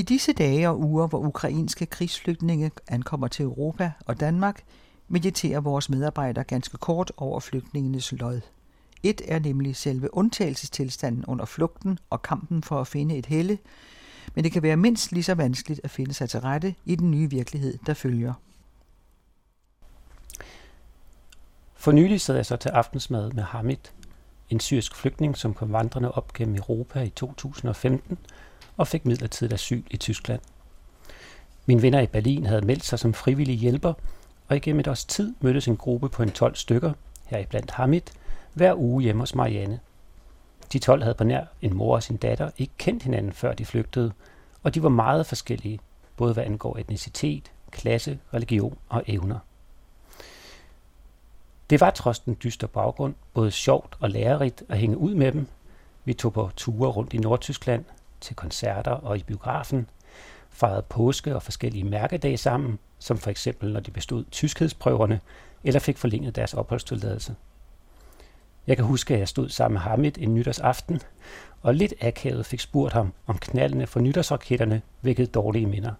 I disse dage og uger, hvor ukrainske krigsflygtninge ankommer til Europa og Danmark, mediterer vores medarbejdere ganske kort over flygtningenes lod. Et er nemlig selve undtagelsestilstanden under flugten og kampen for at finde et helle, men det kan være mindst lige så vanskeligt at finde sig til rette i den nye virkelighed, der følger. For nylig sad jeg så til aftensmad med Hamid, en syrisk flygtning, som kom vandrende op gennem Europa i 2015 og fik midlertidigt asyl i Tyskland. Mine venner i Berlin havde meldt sig som frivillige hjælper, og igennem et års tid mødtes en gruppe på en 12 stykker, heriblandt Hamid, hver uge hjemme hos Marianne. De 12 havde på nær en mor og sin datter ikke kendt hinanden før de flygtede, og de var meget forskellige, både hvad angår etnicitet, klasse, religion og evner. Det var trods den dystre baggrund både sjovt og lærerigt at hænge ud med dem. Vi tog på ture rundt i Nordtyskland, til koncerter og i biografen, fejrede påske og forskellige mærkedage sammen, som for eksempel når de bestod tyskhedsprøverne eller fik forlænget deres opholdstilladelse. Jeg kan huske, at jeg stod sammen med Hamid en nytårsaften, og lidt akavet fik spurgt ham, om knaldene for nytårsraketterne vækkede dårlige minder.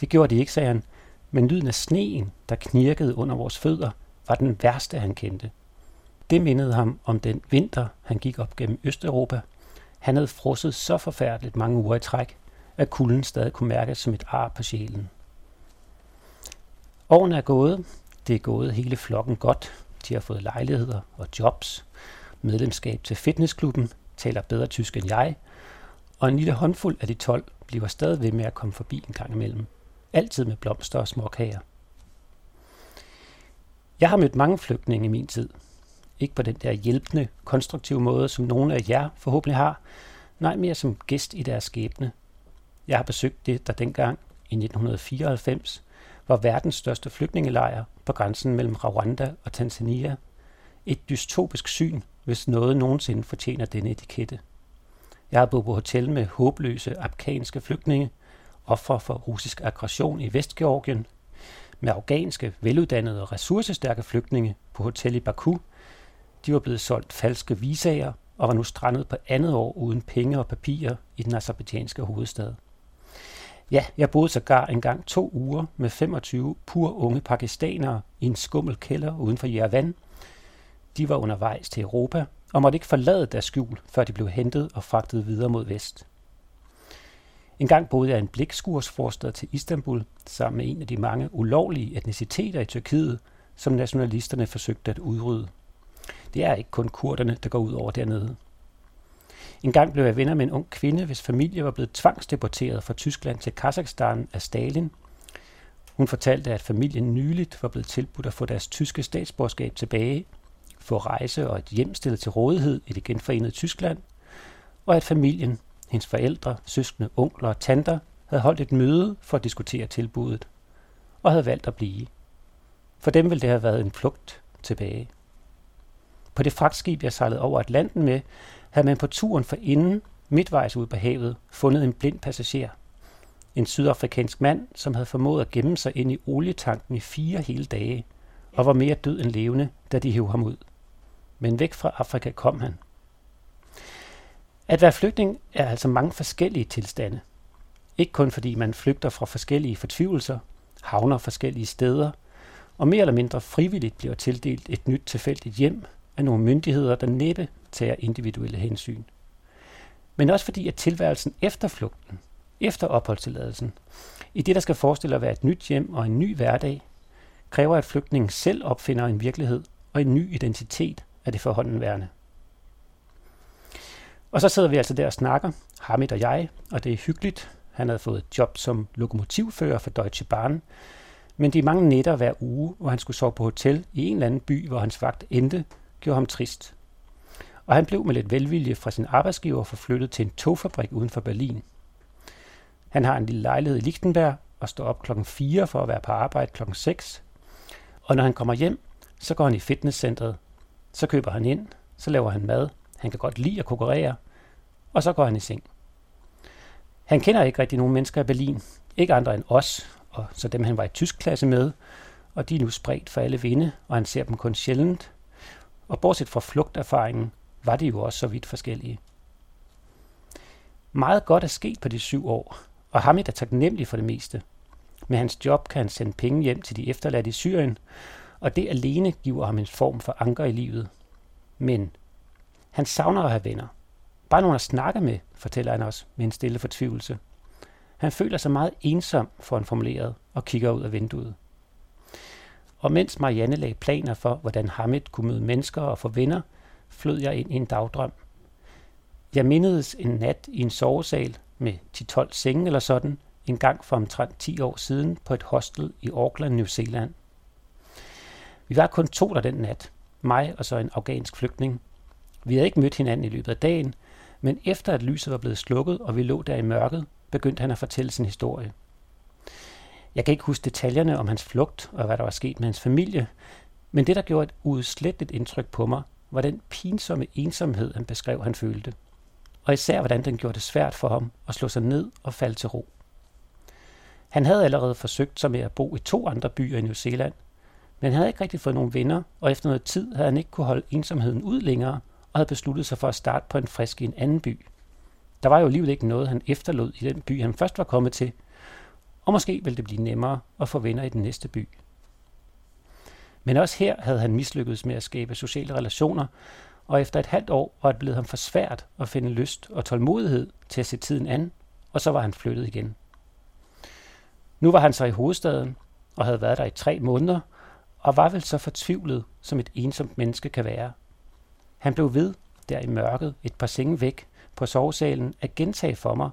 Det gjorde de ikke, sagde han, men lyden af sneen, der knirkede under vores fødder, var den værste, han kendte. Det mindede ham om den vinter, han gik op gennem Østeuropa. Han havde frosset så forfærdeligt mange uger i træk, at kulden stadig kunne mærkes som et ar på sjælen. Årene er gået. Det er gået hele flokken godt. De har fået lejligheder og jobs, medlemskab til fitnessklubben, taler bedre tysk end jeg, og en lille håndfuld af de 12 bliver stadig ved med at komme forbi en gang imellem. Altid med blomster og småkager. Jeg har mødt mange flygtninge i min tid. Ikke på den der hjælpende, konstruktive måde, som nogle af jer forhåbentlig har. Nej, mere som gæst i deres skæbne. Jeg har besøgt det, der dengang i 1994 var verdens største flygtningelejr på grænsen mellem Rwanda og Tanzania. Et dystopisk syn, hvis noget nogensinde fortjener denne etikette. Jeg har boet på hotel med håbløse afghanske flygtninge, ofre for russisk aggression i Vestgeorgien, med afghanske, veluddannede og ressourcestærke flygtninge på hotel i Baku. De var blevet solgt falske visager og var nu strandet på andet år uden penge og papirer i den azerbaijanske hovedstad. Ja, jeg boede sågar engang to uger med 25 pur unge pakistanere i en skummel kælder uden for Yerevan. De var undervejs til Europa og måtte ikke forlade deres skjul, før de blev hentet og fragtet videre mod vest. En gang boede jeg i en blikskursforstad til Istanbul sammen med en af de mange ulovlige etniciteter i Tyrkiet, som nationalisterne forsøgte at udrydde. Det er ikke kun kurderne, der går ud over dernede. En gang blev jeg venner med en ung kvinde, hvis familie var blevet tvangsdeporteret fra Tyskland til Kazakhstan af Stalin. Hun fortalte, at familien nyligt var blevet tilbudt at få deres tyske statsborgerskab tilbage, få rejse og et hjem stillet til rådighed i det genforenede Tyskland, og at familien, hendes forældre, søskende, onkler og tanter, havde holdt et møde for at diskutere tilbuddet, og havde valgt at blive. For dem ville det have været en flugt tilbage. På det fragtskib, jeg sejlede over Atlanten med, havde man på turen for inden, midtvejs ude på havet, fundet en blind passager. En sydafrikansk mand, som havde formået at gemme sig ind i olietanken i fire hele dage, og var mere død end levende, da de hævde ham ud. Men væk fra Afrika kom han. At være flygtning er altså mange forskellige tilstande. Ikke kun fordi man flygter fra forskellige fortvivlelser, havner forskellige steder, og mere eller mindre frivilligt bliver tildelt et nyt tilfældigt hjem af nogle myndigheder, der næppe tager individuelle hensyn. Men også fordi, at tilværelsen efter flugten, efter opholdstilladelsen, i det, der skal forestille at være et nyt hjem og en ny hverdag, kræver, at flygtningen selv opfinder en virkelighed og en ny identitet af det forhåndenværende. Og så sidder vi altså der og snakker, Hamid og jeg, og det er hyggeligt. Han havde fået et job som lokomotivfører for Deutsche Bahn, men de mange nætter hver uge, hvor han skulle sove på hotel i en eller anden by, hvor hans vagt endte, gjorde ham trist. Og han blev med lidt velvilje fra sin arbejdsgiver forflyttet til en togfabrik uden for Berlin. Han har en lille lejlighed i Lichtenberg og står op klokken 4 for at være på arbejde klokken 6. Og når han kommer hjem, så går han i fitnesscentret. Så køber han ind, så laver han mad. Han kan godt lide at konkurrere, og så går han i seng. Han kender ikke rigtig nogen mennesker i Berlin. Ikke andre end os, og så dem han var i tysk klasse med, og de er nu spredt for alle vinde, og han ser dem kun sjældent. Og bortset fra flugterfaringen, var de jo også så vidt forskellige. Meget godt er sket på de syv år, og Hamid er taknemmelig for det meste. Med hans job kan han sende penge hjem til de efterladte i Syrien, og det alene giver ham en form for anker i livet. Men han savner at have venner. Bare nogen at snakke med, fortæller han os med en stille fortvivlelse. Han føler sig meget ensom, får han formuleret, og kigger ud af vinduet. Og mens Marianne lagde planer for, hvordan Hamid kunne møde mennesker og få venner, flød jeg ind i en dagdrøm. Jeg mindedes en nat i en sovesal med 10-12 senge eller sådan, en gang for omtrent 10 år siden på et hostel i Auckland, New Zealand. Vi var kun to der den nat, mig og så en afghansk flygtning. Vi havde ikke mødt hinanden i løbet af dagen, men efter at lyset var blevet slukket, og vi lå der i mørket, begyndte han at fortælle sin historie. Jeg kan ikke huske detaljerne om hans flugt og hvad der var sket med hans familie, men det, der gjorde et udslettet indtryk på mig, var den pinsomme ensomhed, han beskrev, han følte. Og især, hvordan den gjorde det svært for ham at slå sig ned og falde til ro. Han havde allerede forsøgt sig med at bo i to andre byer i New Zealand, men han havde ikke rigtig fået nogen venner, og efter noget tid havde han ikke kunne holde ensomheden ud længere, og havde besluttet sig for at starte på en frisk i en anden by. Der var jo alligevel ikke noget, han efterlod i den by, han først var kommet til, og måske ville det blive nemmere at få venner i den næste by. Men også her havde han mislykkedes med at skabe sociale relationer, og efter et halvt år var det blevet ham for svært at finde lyst og tålmodighed til at se tiden an, og så var han flyttet igen. Nu var han så i hovedstaden og havde været der i tre måneder, og var vel så fortvivlet, som et ensomt menneske kan være. Han blev ved, der i mørket, et par senge væk, på sovesalen, at gentage for mig,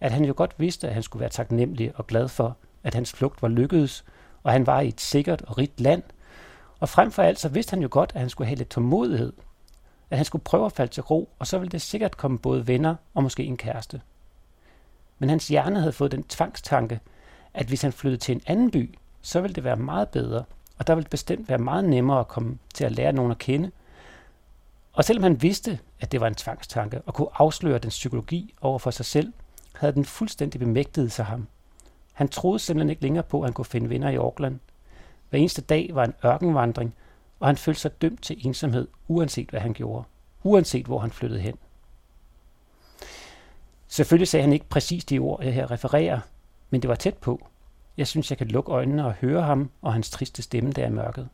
at han jo godt vidste, at han skulle være taknemmelig og glad for, at hans flugt var lykkedes, og han var i et sikkert og rigt land. Og frem for alt, så vidste han jo godt, at han skulle have lidt tålmodighed, at han skulle prøve at falde til ro, og så ville det sikkert komme både venner og måske en kæreste. Men hans hjerne havde fået den tvangstanke, at hvis han flyttede til en anden by, så ville det være meget bedre, og der ville bestemt være meget nemmere at komme til at lære nogen at kende. Og selvom han vidste, at det var en tvangstanke, og kunne afsløre den psykologi over for sig selv, havde den fuldstændig bemægtet sig ham. Han troede simpelthen ikke længere på, at han kunne finde venner i Auckland. Hver eneste dag var en ørkenvandring, og han følte sig dømt til ensomhed, uanset hvad han gjorde. Uanset hvor han flyttede hen. Selvfølgelig sagde han ikke præcis de ord, jeg her refererer, men det var tæt på. Jeg synes, jeg kan lukke øjnene og høre ham og hans triste stemme der i mørket.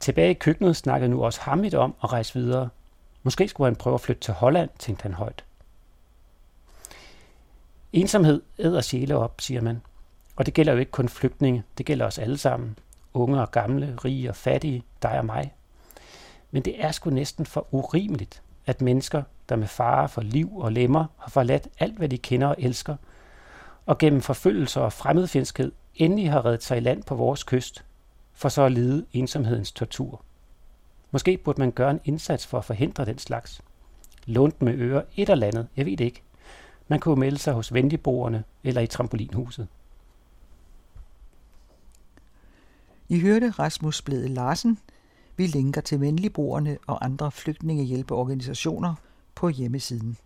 Tilbage i køkkenet snakkede nu også Hamid om at rejse videre. Måske skulle han prøve at flytte til Holland, tænkte han højt. Ensomhed æder sjæle op, siger man. Og det gælder jo ikke kun flygtninge, det gælder os alle sammen. Unge og gamle, rige og fattige, dig og mig. Men det er sgu næsten for urimeligt, at mennesker, der med fare for liv og lemmer har forladt alt, hvad de kender og elsker, og gennem forfølgelser og fremmedfjendskhed endelig har reddet sig i land på vores kyst, for så at lide ensomhedens tortur. Måske burde man gøre en indsats for at forhindre den slags. Lånt med øre et eller andet, jeg ved det ikke. Man kunne melde sig hos venligboerne eller i trampolinhuset. I hørte Rasmus Blede Larsen. Vi linker til venligboerne og andre flygtningehjælpeorganisationer på hjemmesiden.